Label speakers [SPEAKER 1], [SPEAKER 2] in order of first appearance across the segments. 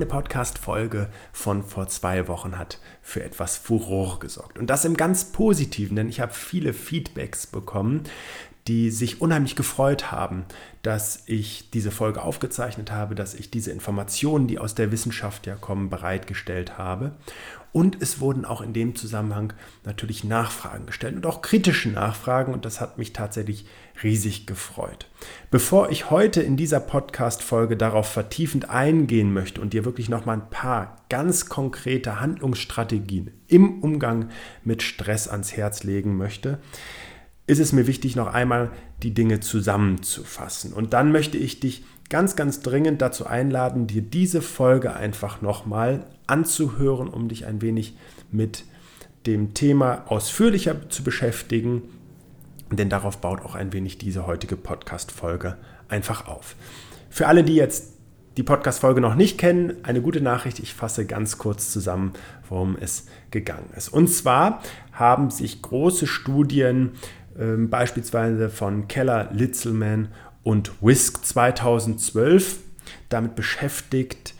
[SPEAKER 1] meine Podcast-Folge von vor zwei Wochen hat für etwas Furore gesorgt. Und das im ganz Positiven, denn ich habe viele Feedbacks bekommen, die sich unheimlich gefreut haben, dass ich diese Folge aufgezeichnet habe, dass ich diese Informationen, die aus der Wissenschaft ja kommen, bereitgestellt habe. Und es wurden auch in dem Zusammenhang natürlich Nachfragen gestellt und auch kritische Nachfragen und das hat mich tatsächlich riesig gefreut. Bevor ich heute in dieser Podcast-Folge darauf vertiefend eingehen möchte und dir wirklich nochmal ein paar ganz konkrete Handlungsstrategien im Umgang mit Stress ans Herz legen möchte, ist es mir wichtig, noch einmal die Dinge zusammenzufassen. Und dann möchte ich dich ganz, ganz dringend dazu einladen, dir diese Folge einfach nochmal anzuhören, um dich ein wenig mit dem Thema ausführlicher zu beschäftigen. Denn darauf baut auch ein wenig diese heutige Podcast-Folge einfach auf. Für alle, die jetzt die Podcast-Folge noch nicht kennen, eine gute Nachricht. Ich fasse ganz kurz zusammen, worum es gegangen ist. Und zwar haben sich große Studien ähm, beispielsweise von Keller, Litzelman und Whisk 2012 damit beschäftigt,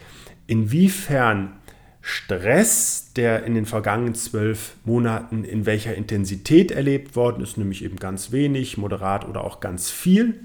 [SPEAKER 1] inwiefern Stress, der in den vergangenen zwölf Monaten in welcher Intensität erlebt worden ist, nämlich eben ganz wenig, moderat oder auch ganz viel,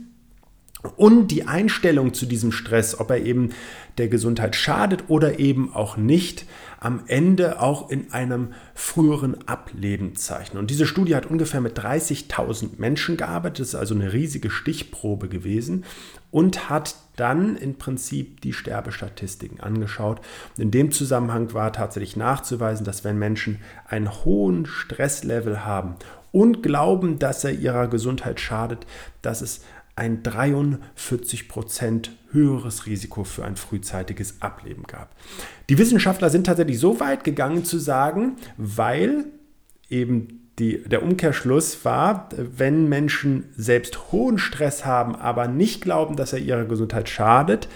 [SPEAKER 1] und die Einstellung zu diesem Stress, ob er eben der Gesundheit schadet oder eben auch nicht, am Ende auch in einem früheren Ableben zeichnen. Und diese Studie hat ungefähr mit 30.000 Menschen gearbeitet, das ist also eine riesige Stichprobe gewesen und hat dann im Prinzip die Sterbestatistiken angeschaut. In dem Zusammenhang war tatsächlich nachzuweisen, dass wenn Menschen einen hohen Stresslevel haben und glauben, dass er ihrer Gesundheit schadet, dass es ein 43% höheres Risiko für ein frühzeitiges Ableben gab. Die Wissenschaftler sind tatsächlich so weit gegangen zu sagen, weil eben die, der Umkehrschluss war, wenn Menschen selbst hohen Stress haben, aber nicht glauben, dass er ihrer Gesundheit schadet,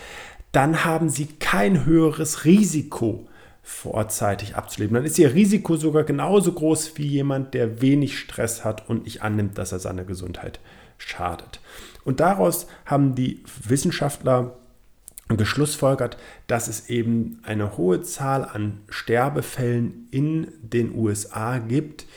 [SPEAKER 1] dann haben sie kein höheres Risiko, vorzeitig abzuleben. Dann ist ihr Risiko sogar genauso groß wie jemand, der wenig Stress hat und nicht annimmt, dass er seiner Gesundheit schadet. Und daraus haben die Wissenschaftler geschlussfolgert, dass es eben eine hohe Zahl an Sterbefällen in den USA gibt,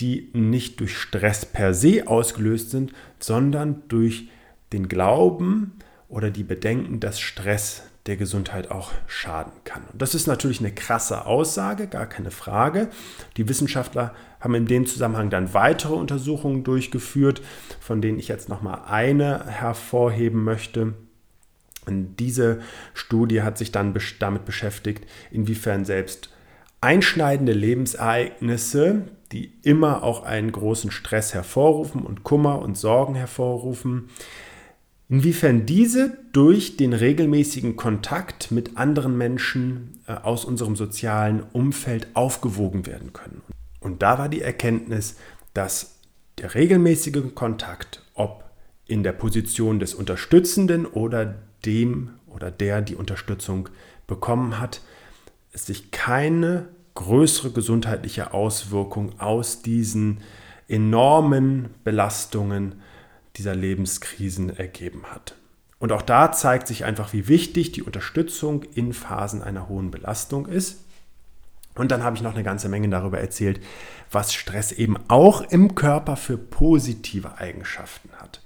[SPEAKER 1] die nicht durch Stress per se ausgelöst sind, sondern durch den Glauben oder die Bedenken, dass Stress der Gesundheit auch schaden kann. Und das ist natürlich eine krasse Aussage, gar keine Frage. Die Wissenschaftler haben in dem Zusammenhang dann weitere Untersuchungen durchgeführt, von denen ich jetzt noch mal eine hervorheben möchte. Und diese Studie hat sich dann damit beschäftigt, inwiefern selbst einschneidende Lebensereignisse, die immer auch einen großen Stress hervorrufen und Kummer und Sorgen hervorrufen, Inwiefern diese durch den regelmäßigen Kontakt mit anderen Menschen äh, aus unserem sozialen Umfeld aufgewogen werden können. Und da war die Erkenntnis, dass der regelmäßige Kontakt, ob in der Position des Unterstützenden oder dem oder der die Unterstützung bekommen hat, sich keine größere gesundheitliche Auswirkung aus diesen enormen Belastungen dieser Lebenskrisen ergeben hat. Und auch da zeigt sich einfach, wie wichtig die Unterstützung in Phasen einer hohen Belastung ist. Und dann habe ich noch eine ganze Menge darüber erzählt, was Stress eben auch im Körper für positive Eigenschaften hat.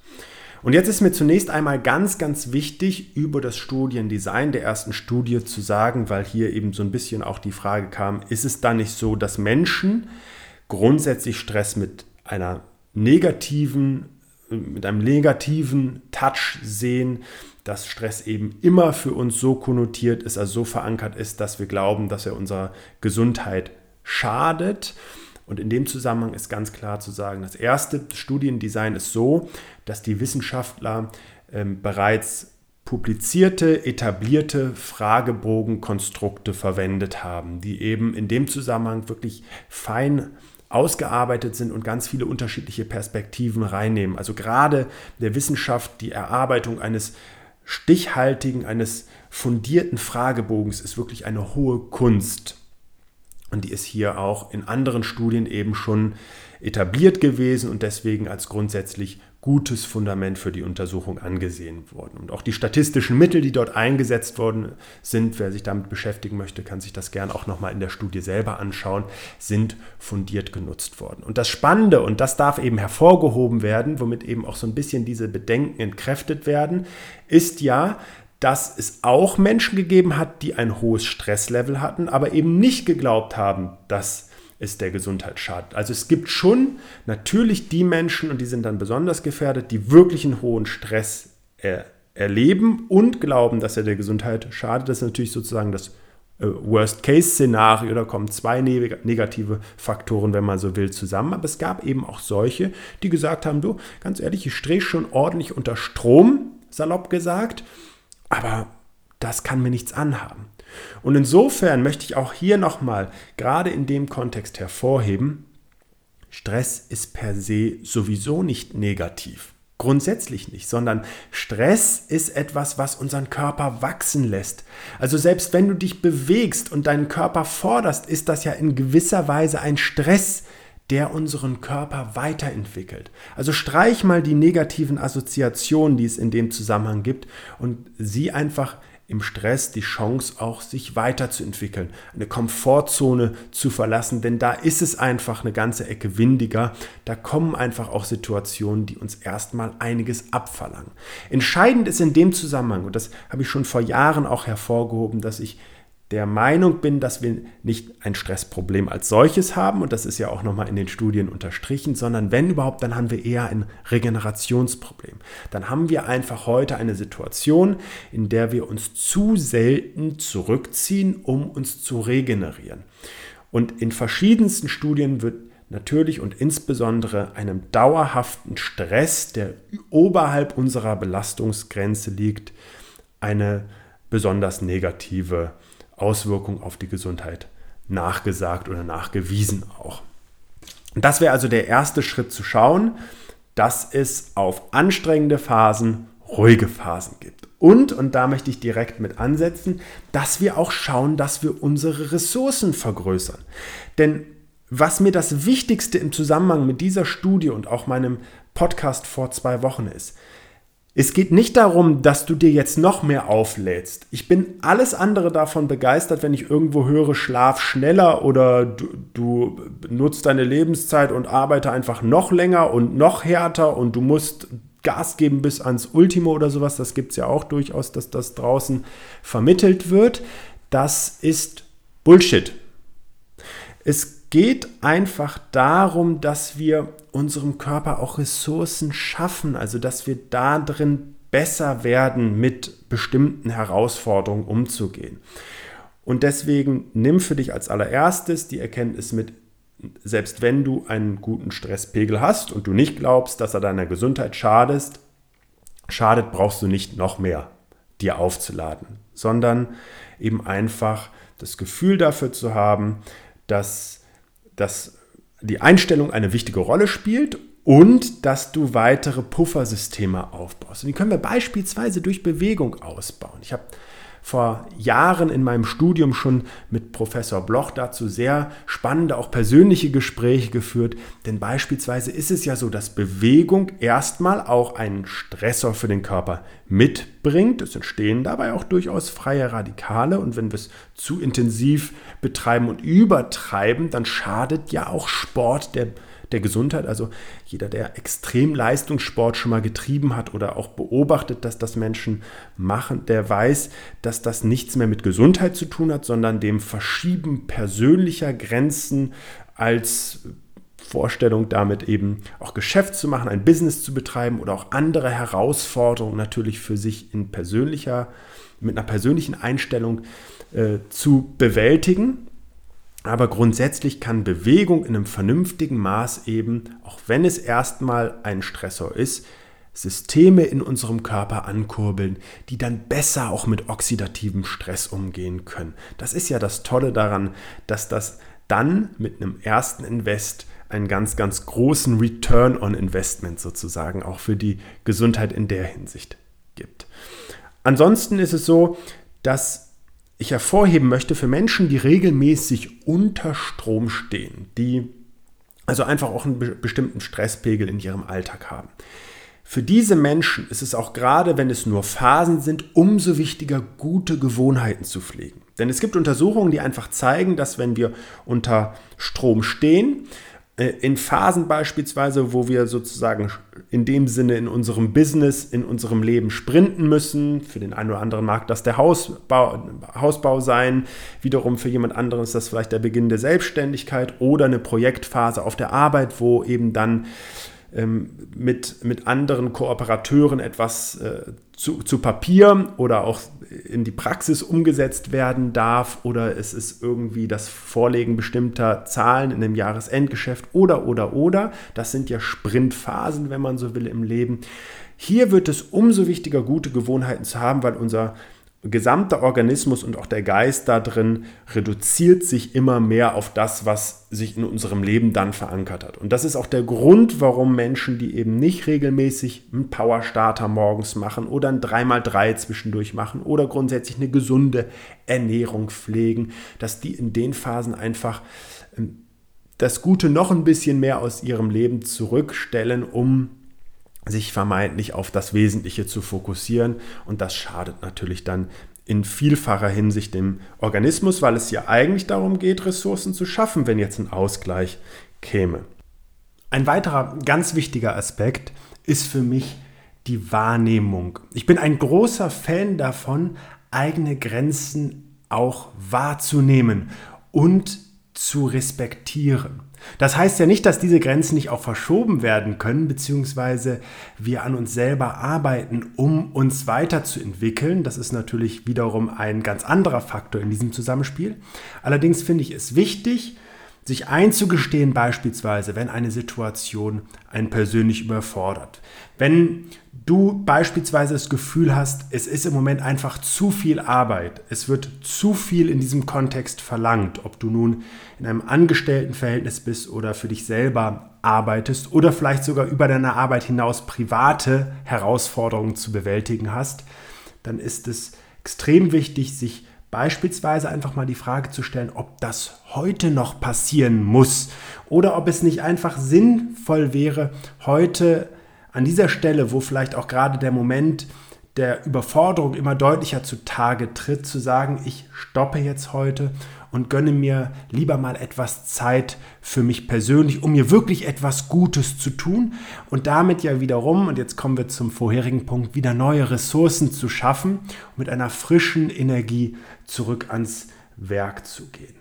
[SPEAKER 1] Und jetzt ist mir zunächst einmal ganz, ganz wichtig, über das Studiendesign der ersten Studie zu sagen, weil hier eben so ein bisschen auch die Frage kam, ist es da nicht so, dass Menschen grundsätzlich Stress mit einer negativen mit einem negativen Touch sehen, dass Stress eben immer für uns so konnotiert ist, also so verankert ist, dass wir glauben, dass er unserer Gesundheit schadet. Und in dem Zusammenhang ist ganz klar zu sagen, das erste Studiendesign ist so, dass die Wissenschaftler ähm, bereits publizierte, etablierte Fragebogenkonstrukte verwendet haben, die eben in dem Zusammenhang wirklich fein ausgearbeitet sind und ganz viele unterschiedliche Perspektiven reinnehmen. Also gerade der Wissenschaft die Erarbeitung eines stichhaltigen, eines fundierten Fragebogens ist wirklich eine hohe Kunst. Und die ist hier auch in anderen Studien eben schon etabliert gewesen und deswegen als grundsätzlich gutes Fundament für die Untersuchung angesehen worden. Und auch die statistischen Mittel, die dort eingesetzt worden sind, wer sich damit beschäftigen möchte, kann sich das gern auch nochmal in der Studie selber anschauen, sind fundiert genutzt worden. Und das Spannende, und das darf eben hervorgehoben werden, womit eben auch so ein bisschen diese Bedenken entkräftet werden, ist ja, dass es auch Menschen gegeben hat, die ein hohes Stresslevel hatten, aber eben nicht geglaubt haben, dass es der Gesundheit schadet. Also es gibt schon natürlich die Menschen, und die sind dann besonders gefährdet, die wirklich einen hohen Stress er erleben und glauben, dass er der Gesundheit schadet. Das ist natürlich sozusagen das äh, Worst-Case-Szenario. Da kommen zwei negative Faktoren, wenn man so will, zusammen. Aber es gab eben auch solche, die gesagt haben, du, ganz ehrlich, ich stehe schon ordentlich unter Strom, salopp gesagt, aber das kann mir nichts anhaben. Und insofern möchte ich auch hier nochmal gerade in dem Kontext hervorheben, Stress ist per se sowieso nicht negativ. Grundsätzlich nicht, sondern Stress ist etwas, was unseren Körper wachsen lässt. Also selbst wenn du dich bewegst und deinen Körper forderst, ist das ja in gewisser Weise ein Stress, der unseren Körper weiterentwickelt. Also streich mal die negativen Assoziationen, die es in dem Zusammenhang gibt und sieh einfach im Stress die Chance auch, sich weiterzuentwickeln, eine Komfortzone zu verlassen, denn da ist es einfach eine ganze Ecke windiger. Da kommen einfach auch Situationen, die uns erstmal einiges abverlangen. Entscheidend ist in dem Zusammenhang, und das habe ich schon vor Jahren auch hervorgehoben, dass ich der Meinung bin, dass wir nicht ein Stressproblem als solches haben, und das ist ja auch nochmal in den Studien unterstrichen, sondern wenn überhaupt, dann haben wir eher ein Regenerationsproblem. Dann haben wir einfach heute eine Situation, in der wir uns zu selten zurückziehen, um uns zu regenerieren. Und in verschiedensten Studien wird natürlich und insbesondere einem dauerhaften Stress, der oberhalb unserer Belastungsgrenze liegt, eine besonders negative Auswirkung auf die Gesundheit nachgesagt oder nachgewiesen auch. Das wäre also der erste Schritt zu schauen, dass es auf anstrengende Phasen ruhige Phasen gibt. Und, und da möchte ich direkt mit ansetzen, dass wir auch schauen, dass wir unsere Ressourcen vergrößern. Denn was mir das Wichtigste im Zusammenhang mit dieser Studie und auch meinem Podcast vor zwei Wochen ist, es geht nicht darum, dass du dir jetzt noch mehr auflädst. Ich bin alles andere davon begeistert, wenn ich irgendwo höre, schlaf schneller oder du, du nutzt deine Lebenszeit und arbeite einfach noch länger und noch härter und du musst Gas geben bis ans Ultimo oder sowas. Das gibt es ja auch durchaus, dass das draußen vermittelt wird. Das ist Bullshit. Es geht einfach darum, dass wir unserem Körper auch Ressourcen schaffen, also dass wir da drin besser werden, mit bestimmten Herausforderungen umzugehen. Und deswegen nimm für dich als allererstes die Erkenntnis mit, selbst wenn du einen guten Stresspegel hast und du nicht glaubst, dass er deiner Gesundheit schadet, schadet, brauchst du nicht noch mehr dir aufzuladen, sondern eben einfach das Gefühl dafür zu haben, dass, dass die Einstellung eine wichtige Rolle spielt und dass du weitere Puffersysteme aufbaust. Und die können wir beispielsweise durch Bewegung ausbauen. Ich habe vor Jahren in meinem Studium schon mit Professor Bloch dazu sehr spannende, auch persönliche Gespräche geführt. Denn beispielsweise ist es ja so, dass Bewegung erstmal auch einen Stressor für den Körper mitbringt. Es entstehen dabei auch durchaus freie Radikale. Und wenn wir es zu intensiv betreiben und übertreiben, dann schadet ja auch Sport der der Gesundheit. Also jeder, der Extremleistungssport schon mal getrieben hat oder auch beobachtet, dass das Menschen machen, der weiß, dass das nichts mehr mit Gesundheit zu tun hat, sondern dem Verschieben persönlicher Grenzen als Vorstellung, damit eben auch Geschäft zu machen, ein Business zu betreiben oder auch andere Herausforderungen natürlich für sich in persönlicher, mit einer persönlichen Einstellung äh, zu bewältigen. Aber grundsätzlich kann Bewegung in einem vernünftigen Maß eben, auch wenn es erstmal ein Stressor ist, Systeme in unserem Körper ankurbeln, die dann besser auch mit oxidativem Stress umgehen können. Das ist ja das Tolle daran, dass das dann mit einem ersten Invest einen ganz, ganz großen Return on Investment sozusagen auch für die Gesundheit in der Hinsicht gibt. Ansonsten ist es so, dass ich hervorheben möchte für Menschen, die regelmäßig unter Strom stehen, die also einfach auch einen bestimmten Stresspegel in ihrem Alltag haben. für diese Menschen ist es auch gerade, wenn es nur Phasen sind, umso wichtiger, gute Gewohnheiten zu pflegen. Denn es gibt Untersuchungen, die einfach zeigen, dass wenn wir unter Strom stehen, in Phasen beispielsweise, wo wir sozusagen in dem Sinne in unserem Business, in unserem Leben sprinten müssen. Für den einen oder anderen mag das der Hausbau, Hausbau sein. Wiederum für jemand anderen ist das vielleicht der Beginn der Selbstständigkeit oder eine Projektphase auf der Arbeit, wo eben dann mit, mit anderen Kooperateuren etwas äh, zu, zu Papier oder auch in die Praxis umgesetzt werden darf oder es ist irgendwie das Vorlegen bestimmter Zahlen in einem Jahresendgeschäft oder oder oder. Das sind ja Sprintphasen, wenn man so will, im Leben. Hier wird es umso wichtiger, gute Gewohnheiten zu haben, weil unser gesamte Organismus und auch der Geist da drin reduziert sich immer mehr auf das, was sich in unserem Leben dann verankert hat. Und das ist auch der Grund, warum Menschen, die eben nicht regelmäßig einen Power-Starter morgens machen oder ein 3x3 zwischendurch machen oder grundsätzlich eine gesunde Ernährung pflegen, dass die in den Phasen einfach ähm, das Gute noch ein bisschen mehr aus ihrem Leben zurückstellen, um sich vermeintlich auf das Wesentliche zu fokussieren. Und das schadet natürlich dann in vielfacher Hinsicht dem Organismus, weil es ja eigentlich darum geht, Ressourcen zu schaffen, wenn jetzt ein Ausgleich käme. Ein weiterer ganz wichtiger Aspekt ist für mich die Wahrnehmung. Ich bin ein großer Fan davon, eigene Grenzen auch wahrzunehmen und zu respektieren. Das heißt ja nicht, dass diese Grenzen nicht auch verschoben werden können, beziehungsweise wir an uns selber arbeiten, um uns weiterzuentwickeln. Das ist natürlich wiederum ein ganz anderer Faktor in diesem Zusammenspiel. Allerdings finde ich es wichtig, sich einzugestehen beispielsweise, wenn eine Situation einen persönlich überfordert. Wenn du beispielsweise das Gefühl hast, es ist im Moment einfach zu viel Arbeit, es wird zu viel in diesem Kontext verlangt, ob du nun in einem Angestelltenverhältnis bist oder für dich selber arbeitest oder vielleicht sogar über deine Arbeit hinaus private Herausforderungen zu bewältigen hast, dann ist es extrem wichtig, sich beispielsweise einfach mal die Frage zu stellen, ob das heute noch passieren muss oder ob es nicht einfach sinnvoll wäre, heute an dieser Stelle, wo vielleicht auch gerade der Moment der Überforderung immer deutlicher zutage tritt, zu sagen, ich stoppe jetzt heute und gönne mir lieber mal etwas Zeit für mich persönlich, um mir wirklich etwas Gutes zu tun und damit ja wiederum, und jetzt kommen wir zum vorherigen Punkt, wieder neue Ressourcen zu schaffen und mit einer frischen Energie zurück ans Werk zu gehen.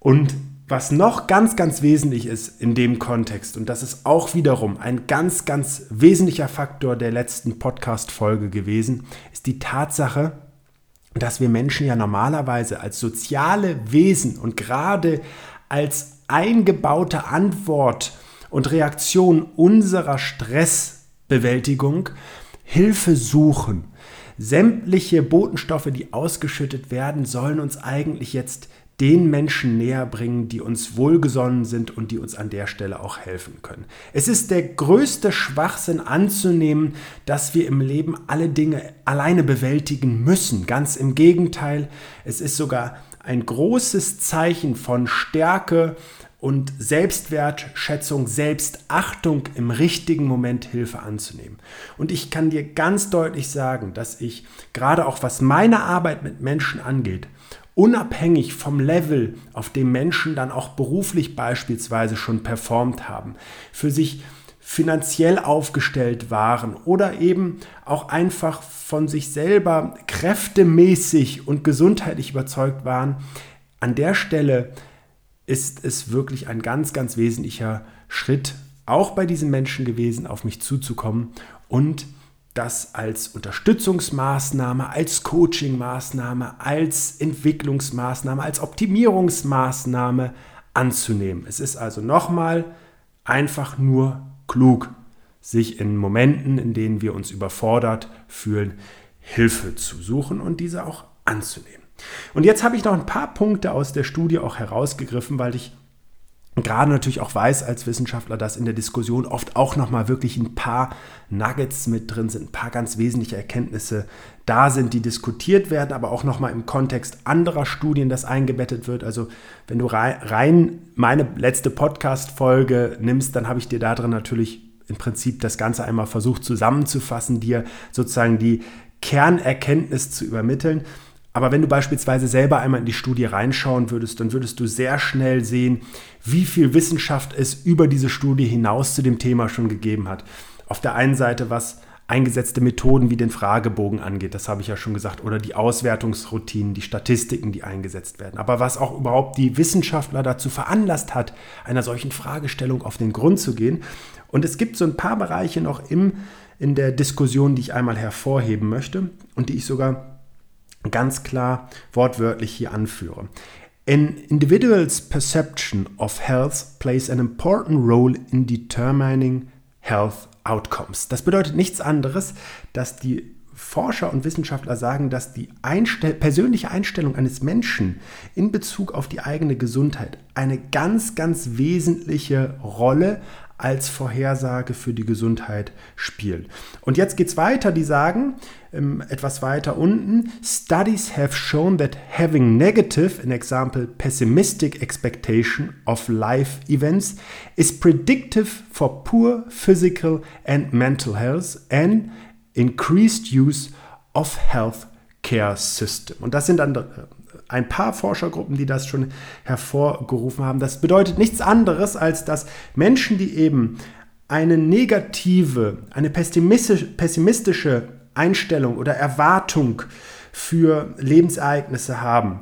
[SPEAKER 1] Und was noch ganz, ganz wesentlich ist in dem Kontext, und das ist auch wiederum ein ganz, ganz wesentlicher Faktor der letzten Podcast-Folge gewesen, ist die Tatsache, dass wir Menschen ja normalerweise als soziale Wesen und gerade als eingebaute Antwort und Reaktion unserer Stressbewältigung Hilfe suchen. Sämtliche Botenstoffe, die ausgeschüttet werden, sollen uns eigentlich jetzt den Menschen näher bringen, die uns wohlgesonnen sind und die uns an der Stelle auch helfen können. Es ist der größte Schwachsinn anzunehmen, dass wir im Leben alle Dinge alleine bewältigen müssen. Ganz im Gegenteil, es ist sogar ein großes Zeichen von Stärke und Selbstwertschätzung, Selbstachtung im richtigen Moment Hilfe anzunehmen. Und ich kann dir ganz deutlich sagen, dass ich gerade auch was meine Arbeit mit Menschen angeht, unabhängig vom Level, auf dem Menschen dann auch beruflich beispielsweise schon performt haben, für sich finanziell aufgestellt waren oder eben auch einfach von sich selber kräftemäßig und gesundheitlich überzeugt waren, an der Stelle ist es wirklich ein ganz, ganz wesentlicher Schritt, auch bei diesen Menschen gewesen, auf mich zuzukommen und das als Unterstützungsmaßnahme, als Coachingmaßnahme, als Entwicklungsmaßnahme, als Optimierungsmaßnahme anzunehmen. Es ist also nochmal einfach nur klug, sich in Momenten, in denen wir uns überfordert fühlen, Hilfe zu suchen und diese auch anzunehmen. Und jetzt habe ich noch ein paar Punkte aus der Studie auch herausgegriffen, weil ich gerade natürlich auch weiß als Wissenschaftler, dass in der Diskussion oft auch nochmal wirklich ein paar Nuggets mit drin sind, ein paar ganz wesentliche Erkenntnisse da sind, die diskutiert werden, aber auch nochmal im Kontext anderer Studien das eingebettet wird. Also wenn du rein meine letzte Podcast-Folge nimmst, dann habe ich dir da drin natürlich im Prinzip das Ganze einmal versucht zusammenzufassen, dir sozusagen die Kernerkenntnis zu übermitteln. Aber wenn du beispielsweise selber einmal in die Studie reinschauen würdest, dann würdest du sehr schnell sehen, wie viel Wissenschaft es über diese Studie hinaus zu dem Thema schon gegeben hat. Auf der einen Seite, was eingesetzte Methoden wie den Fragebogen angeht, das habe ich ja schon gesagt, oder die Auswertungsroutinen, die Statistiken, die eingesetzt werden. Aber was auch überhaupt die Wissenschaftler dazu veranlasst hat, einer solchen Fragestellung auf den Grund zu gehen. Und es gibt so ein paar Bereiche noch im, in der Diskussion, die ich einmal hervorheben möchte und die ich sogar ganz klar wortwörtlich hier anführe. An individual's perception of health plays an important role in determining health outcomes. Das bedeutet nichts anderes, dass die Forscher und Wissenschaftler sagen, dass die Einstell persönliche Einstellung eines Menschen in Bezug auf die eigene Gesundheit eine ganz, ganz wesentliche Rolle als Vorhersage für die Gesundheit spielen. Und jetzt geht es weiter, die sagen ähm, etwas weiter unten, Studies have shown that having negative, an example pessimistic expectation of life events is predictive for poor physical and mental health and increased use of health care system. Und das sind äh, ein paar Forschergruppen, die das schon hervorgerufen haben. Das bedeutet nichts anderes, als dass Menschen, die eben eine negative, eine pessimistische Einstellung oder Erwartung für Lebensereignisse haben,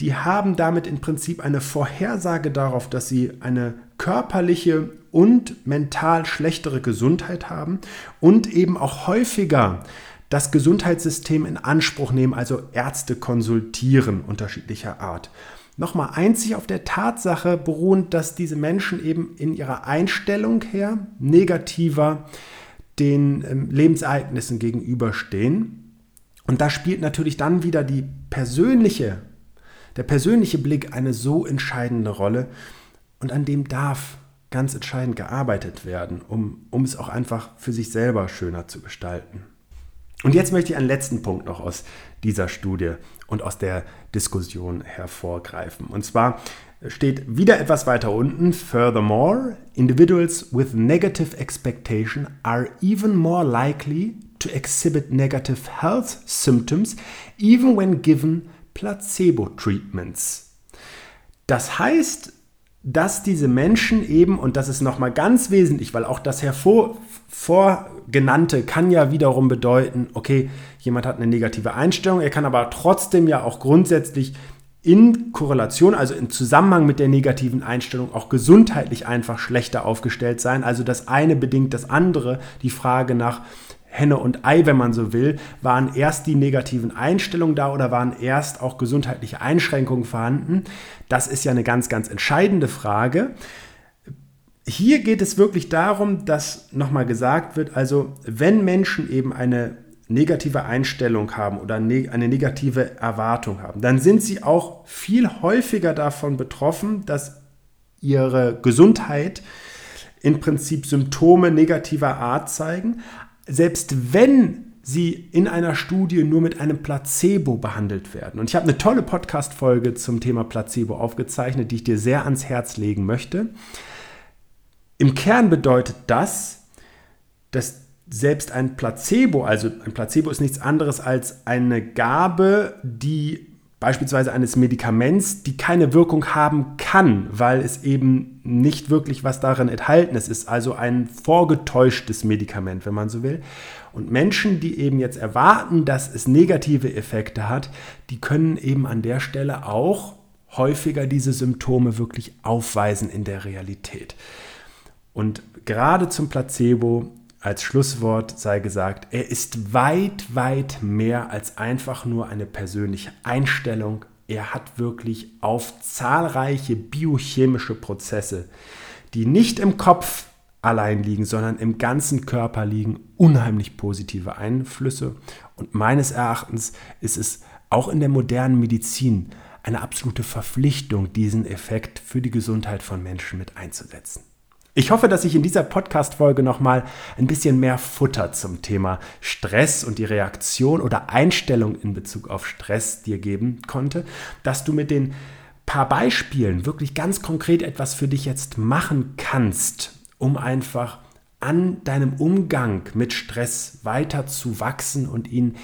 [SPEAKER 1] die haben damit im Prinzip eine Vorhersage darauf, dass sie eine körperliche und mental schlechtere Gesundheit haben und eben auch häufiger das Gesundheitssystem in Anspruch nehmen, also Ärzte konsultieren unterschiedlicher Art. Nochmal einzig auf der Tatsache beruhend, dass diese Menschen eben in ihrer Einstellung her negativer den ähm, Lebensereignissen gegenüberstehen. Und da spielt natürlich dann wieder die persönliche, der persönliche Blick eine so entscheidende Rolle und an dem darf ganz entscheidend gearbeitet werden, um, um es auch einfach für sich selber schöner zu gestalten. Und jetzt möchte ich einen letzten Punkt noch aus dieser Studie und aus der Diskussion hervorgreifen. Und zwar steht wieder etwas weiter unten, furthermore, individuals with negative expectation are even more likely to exhibit negative health symptoms even when given placebo treatments. Das heißt, dass diese Menschen eben, und das ist nochmal ganz wesentlich, weil auch das hervor, vorgenannte kann ja wiederum bedeuten, okay, jemand hat eine negative Einstellung, er kann aber trotzdem ja auch grundsätzlich in Korrelation, also im Zusammenhang mit der negativen Einstellung auch gesundheitlich einfach schlechter aufgestellt sein. Also das eine bedingt das andere. Die Frage nach Henne und Ei, wenn man so will, waren erst die negativen Einstellungen da oder waren erst auch gesundheitliche Einschränkungen vorhanden? Das ist ja eine ganz, ganz entscheidende Frage. Hier geht es wirklich darum, dass nochmal gesagt wird, also wenn Menschen eben eine negative Einstellung haben oder eine negative Erwartung haben, dann sind sie auch viel häufiger davon betroffen, dass ihre Gesundheit im Prinzip Symptome negativer Art zeigen, selbst wenn sie in einer Studie nur mit einem Placebo behandelt werden. Und ich habe eine tolle Podcast-Folge zum Thema Placebo aufgezeichnet, die ich dir sehr ans Herz legen möchte. Im Kern bedeutet das, dass selbst ein Placebo, also ein Placebo ist nichts anderes als eine Gabe, die beispielsweise eines Medikaments, die keine Wirkung haben kann, weil es eben nicht wirklich was darin enthalten ist. Es ist also ein vorgetäuschtes Medikament, wenn man so will. Und Menschen, die eben jetzt erwarten, dass es negative Effekte hat, die können eben an der Stelle auch häufiger diese Symptome wirklich aufweisen in der Realität. Und gerade zum Placebo als Schlusswort sei gesagt, er ist weit, weit mehr als einfach nur eine persönliche Einstellung. Er hat wirklich auf zahlreiche biochemische Prozesse, die nicht im Kopf allein liegen, sondern im ganzen Körper liegen, unheimlich positive Einflüsse. Und meines Erachtens ist es auch in der modernen Medizin eine absolute Verpflichtung, diesen Effekt für die Gesundheit von Menschen mit einzusetzen. Ich hoffe, dass ich in dieser Podcast-Folge nochmal ein bisschen mehr Futter zum Thema Stress und die Reaktion oder Einstellung in Bezug auf Stress dir geben konnte, dass du mit den paar Beispielen wirklich ganz konkret etwas für dich jetzt machen kannst, um einfach an deinem Umgang mit Stress weiter zu wachsen und ihn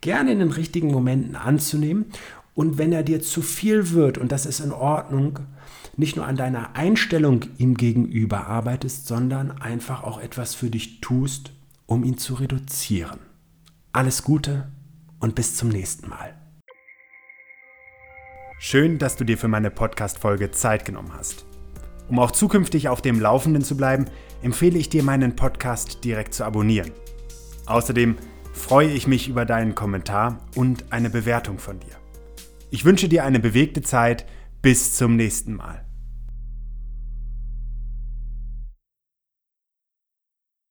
[SPEAKER 1] gerne in den richtigen Momenten anzunehmen. Und wenn er dir zu viel wird, und das ist in Ordnung, nicht nur an deiner Einstellung ihm gegenüber arbeitest, sondern einfach auch etwas für dich tust, um ihn zu reduzieren. Alles Gute und bis zum nächsten Mal. Schön, dass du dir für meine Podcast-Folge Zeit genommen hast. Um auch zukünftig auf dem Laufenden zu bleiben, empfehle ich dir, meinen Podcast direkt zu abonnieren. Außerdem freue ich mich über deinen Kommentar und eine Bewertung von dir. Ich wünsche dir eine bewegte Zeit. Bis zum nächsten Mal.